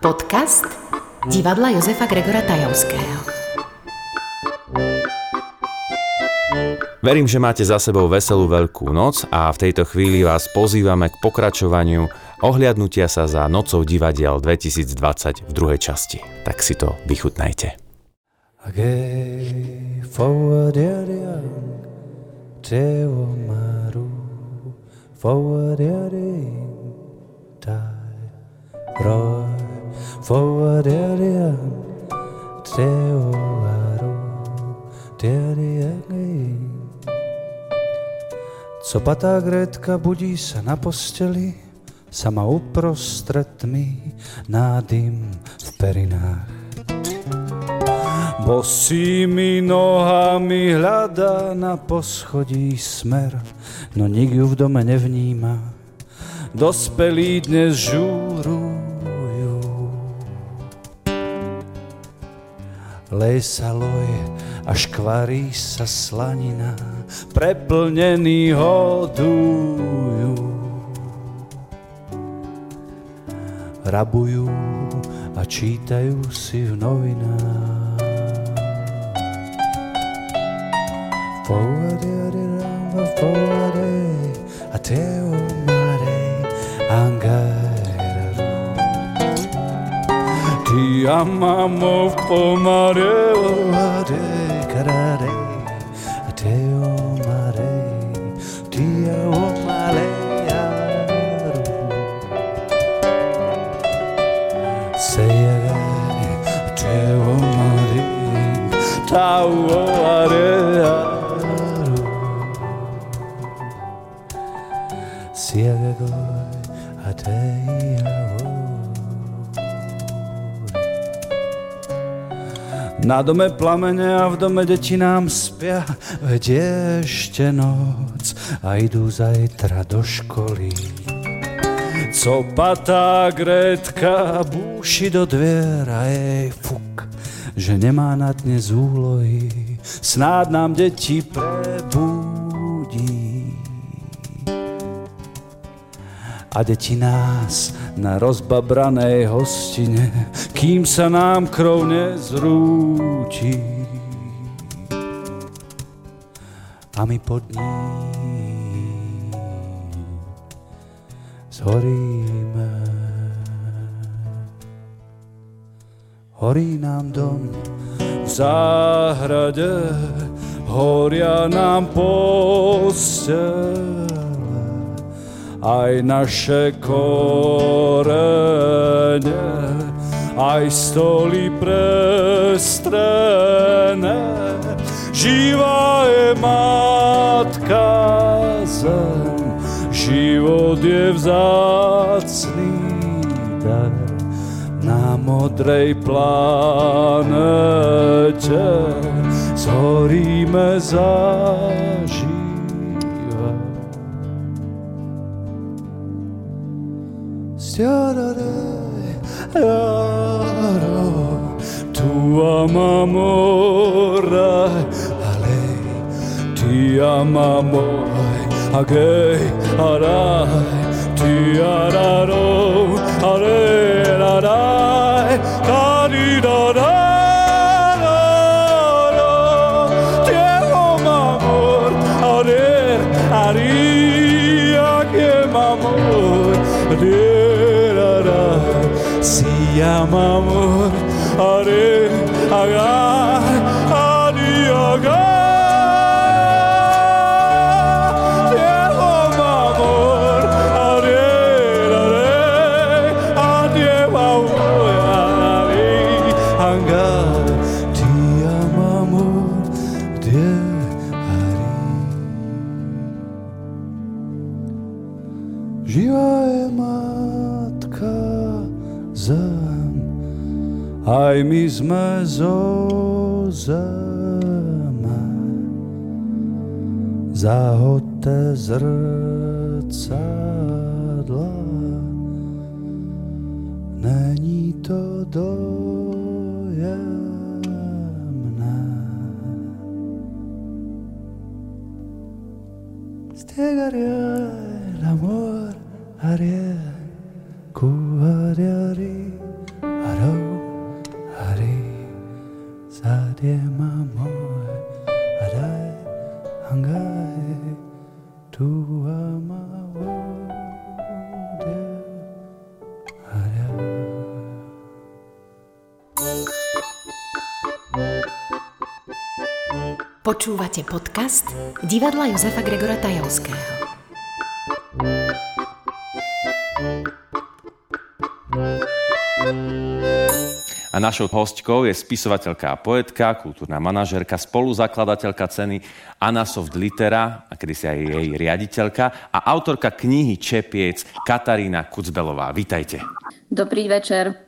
Podcast divadla Jozefa Gregora Tajovského. Verím, že máte za sebou veselú veľkú noc a v tejto chvíli vás pozývame k pokračovaniu ohliadnutia sa za nocou divadiel 2020 v druhej časti. Tak si to vychutnajte. Okay, forward, yeah, yeah, forward, yeah, yeah, Roy, forward area, teo aro, Co patá Grétka budí sa na posteli, sama uprostred tmy, nádym v perinách. Bosými nohami hľadá na poschodí smer, no nik ju v dome nevníma. Dospelí dnes žúru Lej sa loj a škvarí sa slanina, preplnený hodujú. Rabujú a čítajú si v novinách. 보아들이랑 보아래 아테오 말에 안가래라 Ti amamo pomare o are carare Na dome plamene a v dome deti nám spia, veď je ešte noc a idú zajtra do školy. Co patá Gretka búši do dvier jej fuk, že nemá na dnes úlohy, snáď nám deti prebudí. A deti nás na rozbabranej hostine, kým sa nám krov nezrúti. A my pod ním zhoríme. Horí nám dom v záhrade, horia nám postel aj naše korene, aj stoly prestrené. Živá je matka zem, život je vzácný dar na modrej planete. Zhoríme Tu ama amor, ale, ti ama amor, agay, aray, ti araro, aray, aray. Llama amor, haré, haga, haré, haga. aj my sme zo Počúvate podcast divadla Jozefa Gregora Tajovského. A našou hostkou je spisovateľka a poetka, kultúrna manažerka, spoluzakladateľka ceny Anna Soft Litera, a kedysi aj jej riaditeľka, a autorka knihy Čepiec Katarína Kucbelová. Vítajte. Dobrý večer.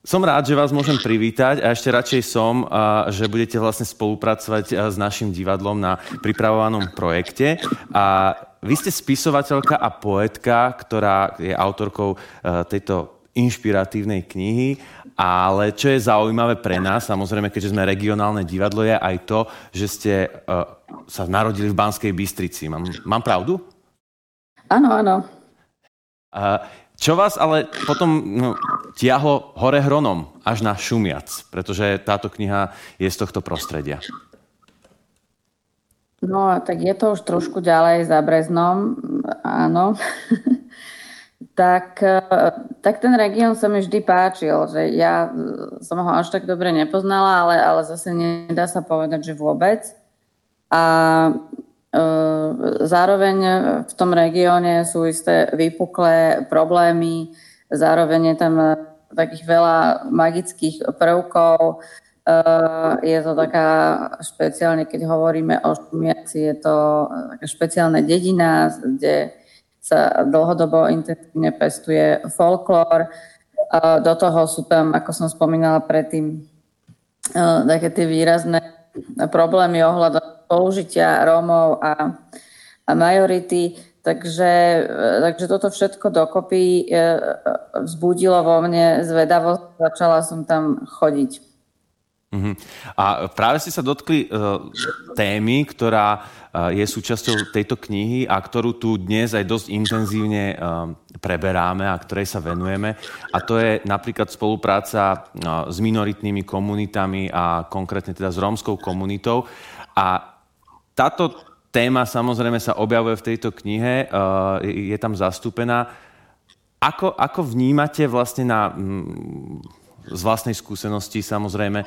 Som rád, že vás môžem privítať a ešte radšej som, že budete vlastne spolupracovať s našim divadlom na pripravovanom projekte. A vy ste spisovateľka a poetka, ktorá je autorkou a, tejto inšpiratívnej knihy, ale čo je zaujímavé pre nás, samozrejme, keďže sme regionálne divadlo, je aj to, že ste uh, sa narodili v Banskej Bystrici. Mám, mám pravdu? Áno, áno. Čo vás ale potom no, tiahlo hore hronom až na Šumiac, pretože táto kniha je z tohto prostredia. No, tak je to už trošku ďalej za Breznom, áno. tak, e, tak ten región sa mi vždy páčil, že ja som ho až tak dobre nepoznala, ale, ale zase nedá sa povedať, že vôbec. A e, zároveň v tom regióne sú isté vypuklé problémy, zároveň je tam takých veľa magických prvkov. E, je to taká špeciálne, keď hovoríme o Šumiaci, je to taká špeciálna dedina, kde sa dlhodobo intenzívne pestuje folklór. Do toho sú tam, ako som spomínala predtým, také tie výrazné problémy ohľadom použitia Rómov a, a majority. Takže, takže toto všetko dokopy e, vzbudilo vo mne zvedavosť. Začala som tam chodiť. Uh-huh. A práve ste sa dotkli uh, témy, ktorá uh, je súčasťou tejto knihy a ktorú tu dnes aj dosť intenzívne uh, preberáme a ktorej sa venujeme. A to je napríklad spolupráca uh, s minoritnými komunitami a konkrétne teda s rómskou komunitou. A táto téma samozrejme sa objavuje v tejto knihe, uh, je, tam zastúpená. Ako, ako vnímate vlastne na... Um, z vlastnej skúsenosti samozrejme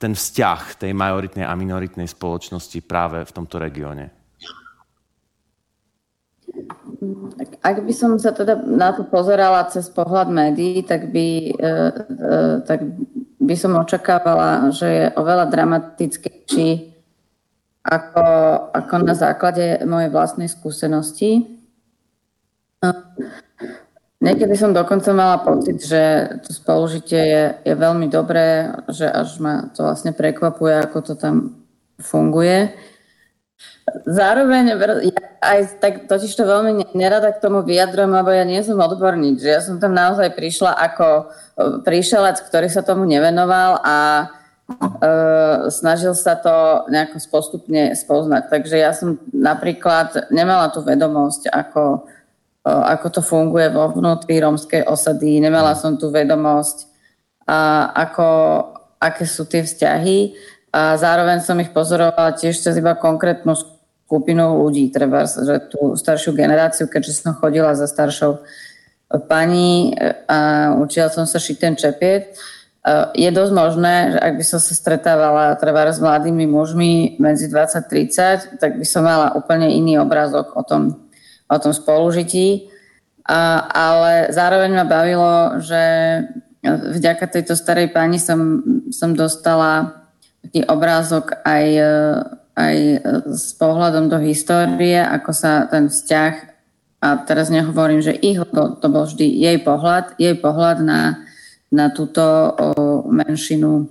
ten vzťah tej majoritnej a minoritnej spoločnosti práve v tomto regióne? Ak by som sa teda na to pozerala cez pohľad médií, tak by, e, e, tak by som očakávala, že je oveľa dramatickejší ako, ako na základe mojej vlastnej skúsenosti. Niekedy som dokonca mala pocit, že to spolužitie je, je veľmi dobré, že až ma to vlastne prekvapuje, ako to tam funguje. Zároveň ja aj tak totiž to veľmi nerada k tomu vyjadrujem, lebo ja nie som odborník, že ja som tam naozaj prišla ako e, príšelec, ktorý sa tomu nevenoval a snažil sa to nejako postupne spoznať. Takže ja som napríklad nemala tú vedomosť, ako ako to funguje vo vnútri rómskej osady. Nemala som tú vedomosť, a ako, aké sú tie vzťahy. A zároveň som ich pozorovala tiež cez iba konkrétnu skupinu ľudí, treba, že tú staršiu generáciu, keďže som chodila za staršou pani a učila som sa šiť ten čepiet. Je dosť možné, že ak by som sa stretávala treba s mladými mužmi medzi 20-30, tak by som mala úplne iný obrázok o tom, o tom spolužití. A, ale zároveň ma bavilo, že vďaka tejto starej pani som, som dostala taký obrázok aj, aj s pohľadom do histórie, ako sa ten vzťah, a teraz nehovorím, že ich, to, to bol vždy jej pohľad, jej pohľad na, na túto menšinu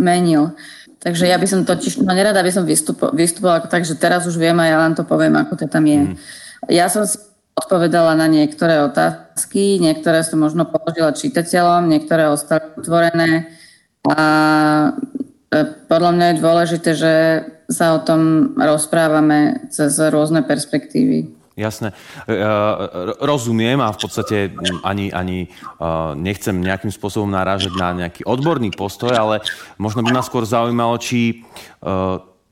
menil. Takže ja by som totiž, no nerada by som vystupo, vystupovala tak, že teraz už viem a ja vám to poviem, ako to tam je. Mm. Ja som si odpovedala na niektoré otázky, niektoré som možno položila čitateľom, niektoré ostali otvorené a e, podľa mňa je dôležité, že sa o tom rozprávame cez rôzne perspektívy. Jasné. E, e, rozumiem a v podstate ani, ani nechcem nejakým spôsobom narážať na nejaký odborný postoj, ale možno by ma skôr zaujímalo, či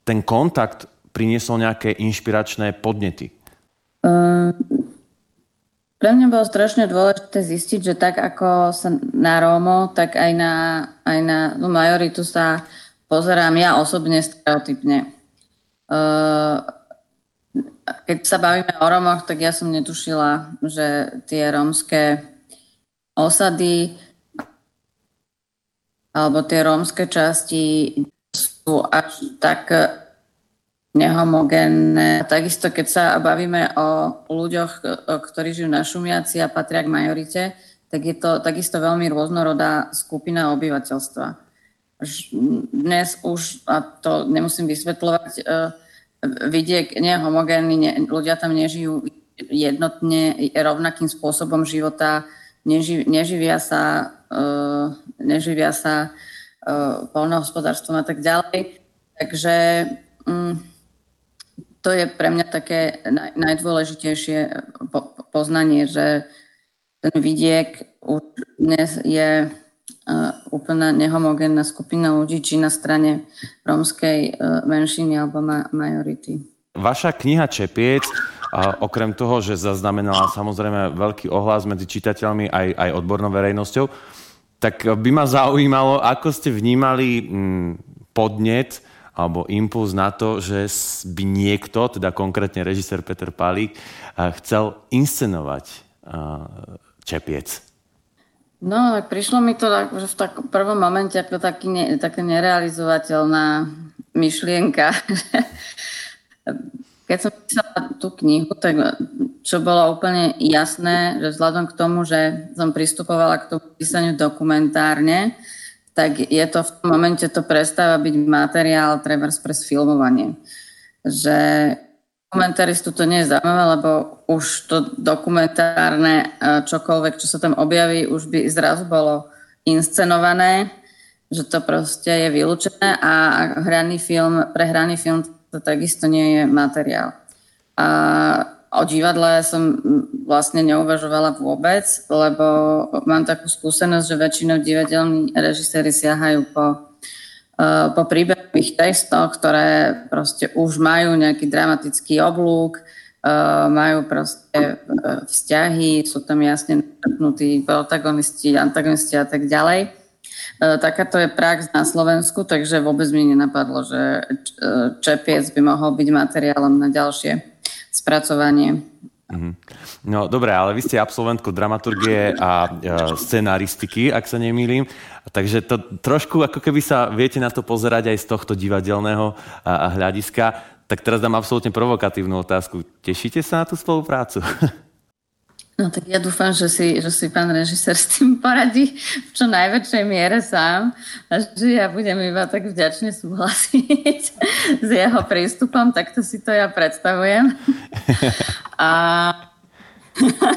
ten kontakt priniesol nejaké inšpiračné podnety. Pre mňa bolo strašne dôležité zistiť, že tak ako sa na Rómo, tak aj na, aj na no, majoritu sa pozerám ja osobne stereotypne. Keď sa bavíme o Romoch, tak ja som netušila, že tie rómske osady alebo tie rómske časti sú až tak nehomogénne. Takisto, keď sa bavíme o ľuďoch, ktorí žijú na Šumiaci a patria k majorite, tak je to takisto veľmi rôznorodá skupina obyvateľstva. Dnes už, a to nemusím vysvetľovať, e, vidiek nie je homogénny, ne, ľudia tam nežijú jednotne, rovnakým spôsobom života, neži, neživia sa, uh, neživia sa uh, polnohospodárstvom a tak ďalej. Takže um, to je pre mňa také naj, najdôležitejšie po, poznanie, že ten vidiek už dnes je uh, úplne nehomogénna skupina ľudí, či na strane rómskej uh, menšiny alebo ma- majority. Vaša kniha Čepiec, okrem toho, že zaznamenala samozrejme veľký ohlas medzi čitateľmi aj, aj odbornou verejnosťou, tak by ma zaujímalo, ako ste vnímali mm, podnet alebo impuls na to, že by niekto, teda konkrétne režisér Peter Palík, chcel inscenovať Čepiec. No, tak prišlo mi to že v tak prvom momente ako taký ne, taká nerealizovateľná myšlienka. Keď som písala tú knihu, tak čo bolo úplne jasné, že vzhľadom k tomu, že som pristupovala k tomu písaniu dokumentárne, tak je to v tom momente to prestáva byť materiál treba pre sfilmovanie. Že dokumentaristu to nie je zaujímavé, lebo už to dokumentárne čokoľvek, čo sa tam objaví, už by zrazu bolo inscenované, že to proste je vylúčené a hraný film, pre hraný film to takisto nie je materiál. A o divadle som vlastne neuvažovala vôbec, lebo mám takú skúsenosť, že väčšinou divadelní režiséri siahajú po po príbehových testoch, ktoré proste už majú nejaký dramatický oblúk, eh, majú proste eh, vzťahy, sú tam jasne natrpnutí protagonisti, antagonisti a tak ďalej. Takáto je prax na Slovensku, takže vôbec mi nenapadlo, že čepiec by mohol byť materiálom na ďalšie spracovanie. Mm-hmm. No dobre, ale vy ste absolventkou dramaturgie a scenaristiky, ak sa nemýlim. Takže to trošku ako keby sa viete na to pozerať aj z tohto divadelného hľadiska. Tak teraz dám absolútne provokatívnu otázku. Tešíte sa na tú spoluprácu? No tak ja dúfam, že si, že si pán režisér s tým poradí v čo najväčšej miere sám a že ja budem iba tak vďačne súhlasiť s jeho prístupom, takto si to ja predstavujem. A...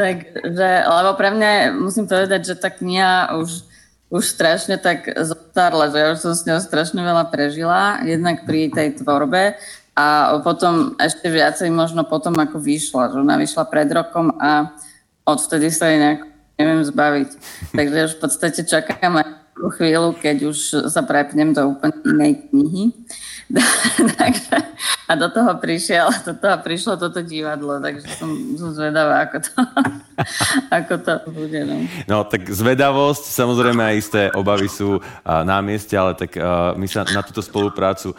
Takže, lebo pre mňa, musím povedať, že tá kniha už, už strašne tak zostarla, že ja už som s ňou strašne veľa prežila, jednak pri tej tvorbe a potom ešte viacej možno potom, ako vyšla. Že ona vyšla pred rokom a odvtedy sa jej nejak neviem zbaviť. Takže už v podstate čakám aj chvíľu, keď už sa prepnem do úplne inej knihy. a do toho prišiel, do toho prišlo toto divadlo, takže som, som zvedavá, ako to, ako to bude. No. no tak zvedavosť, samozrejme aj isté obavy sú uh, na mieste, ale tak my sa na túto spoluprácu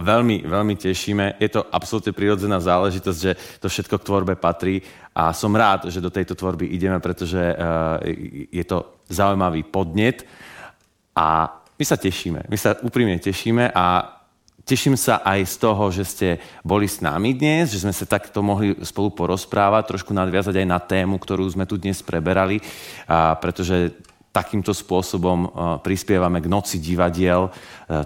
veľmi, veľmi tešíme. Je to absolútne prirodzená záležitosť, že to všetko k tvorbe patrí a som rád, že do tejto tvorby ideme, pretože uh, je to zaujímavý podnet a my sa tešíme, my sa úprimne tešíme a Teším sa aj z toho, že ste boli s nami dnes, že sme sa takto mohli spolu porozprávať, trošku nadviazať aj na tému, ktorú sme tu dnes preberali, a pretože takýmto spôsobom prispievame k noci divadiel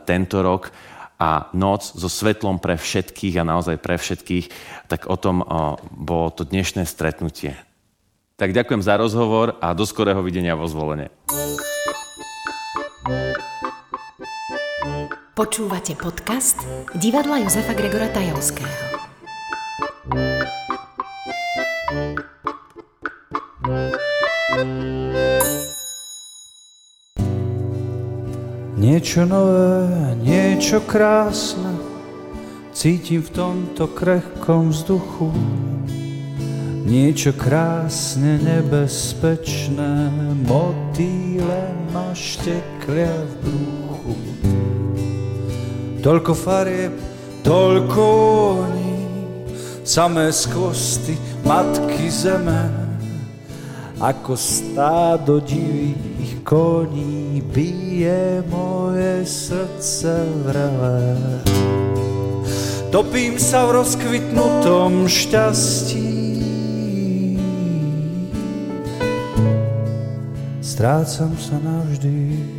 tento rok a noc so svetlom pre všetkých a naozaj pre všetkých, tak o tom bolo to dnešné stretnutie. Tak ďakujem za rozhovor a do skorého videnia vo zvolenie. Počúvate podcast divadla Jozefa Gregora Tajovského. Niečo nové, niečo krásne Cítim v tomto krehkom vzduchu Niečo krásne, nebezpečné, motýle ma šteklia v bruchu. Toľko farieb, toľko oni, samé skvosty matky zeme, ako stádo divých koní bije moje srdce vrele. Topím sa v rozkvitnutom šťastí, strácam sa navždy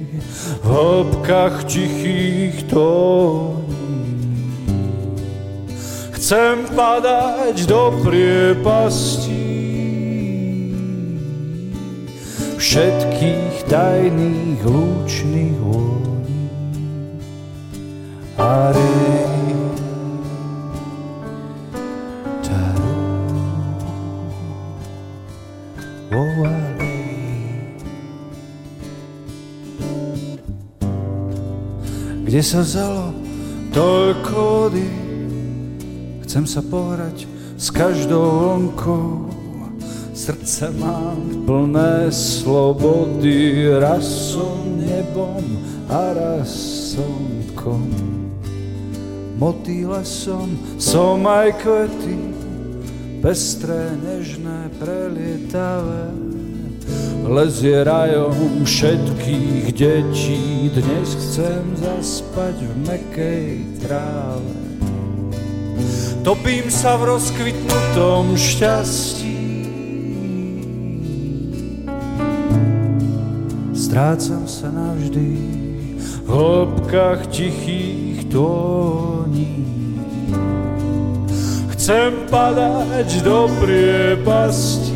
hĺbkach tichých tóní. Chcem padať do priepastí všetkých tajných lúčných vôní. Are, Kde sa vzalo toľko vody? Chcem sa pohrať s každou vlnkou. Srdce mám plné slobody, raz som nebom a raz slnkom. Motýle som, som aj kvety, pestré, nežné, prelietavé. Lezie rajom všetkých detí, dnes chcem zaspať v mekej tráve. Topím sa v rozkvitnutom šťastí, strácam sa navždy v hĺbkach tichých tóní. Chcem padať do priepastí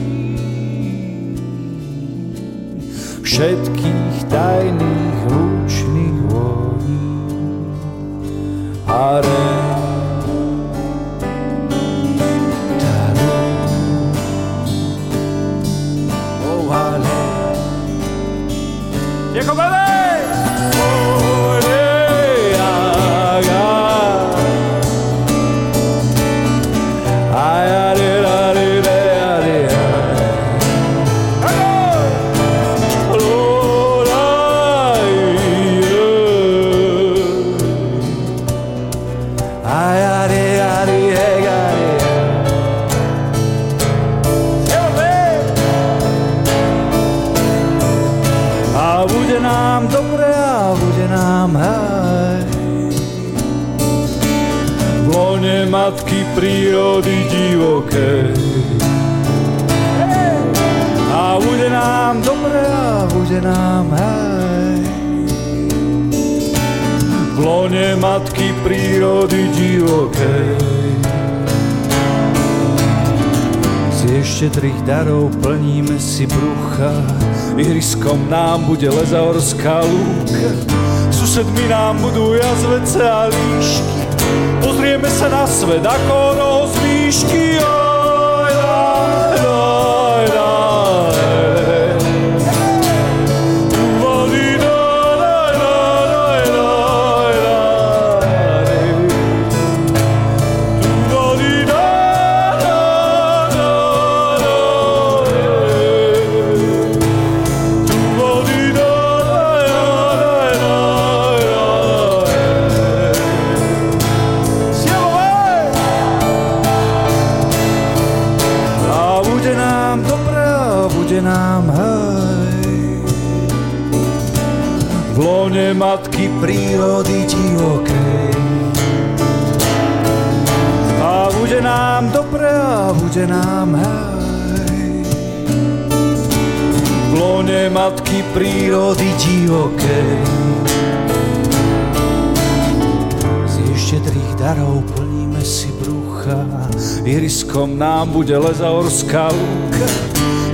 všetkých tajných lúčných voní. Are, taru, prírody divokej a bude nám dobre a bude nám hej. V lone matky prírody divokej Z ešte trich darov plníme si brucha. Ihriskom nám bude lezaorská lúka. Susedmi nám budú jazvece a líšky Pozrieme sa na svet ako roz výšky bude nám hej. V lone matky prírody divokej. Z ešte štedrých darov plníme si brucha, iriskom nám bude lezaorská lúka,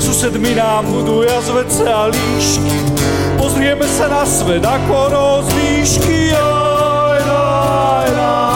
susedmi nám budú jazvece a líšky, pozrieme sa na svet ako rozvýšky. Aj, aj, aj,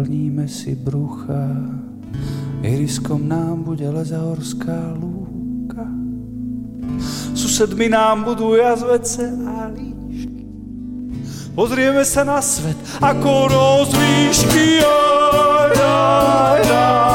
plníme si brucha, iriskom nám bude lezahorská lúka. Susedmi nám budú jazvece a líšky. Pozrieme sa na svet ako rozvýšky. Aj, aj, aj.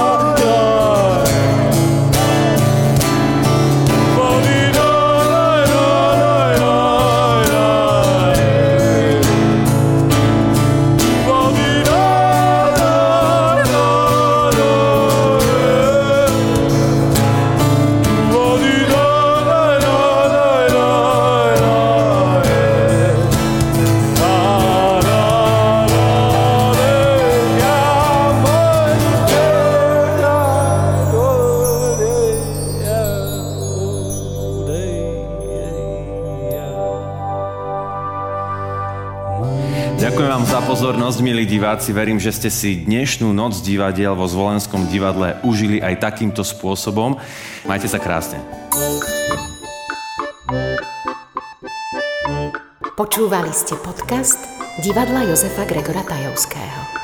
Pozornosť, milí diváci. Verím, že ste si dnešnú noc divadiel vo Zvolenskom divadle užili aj takýmto spôsobom. Majte sa krásne. Počúvali ste podcast divadla Jozefa Gregora Tajovského.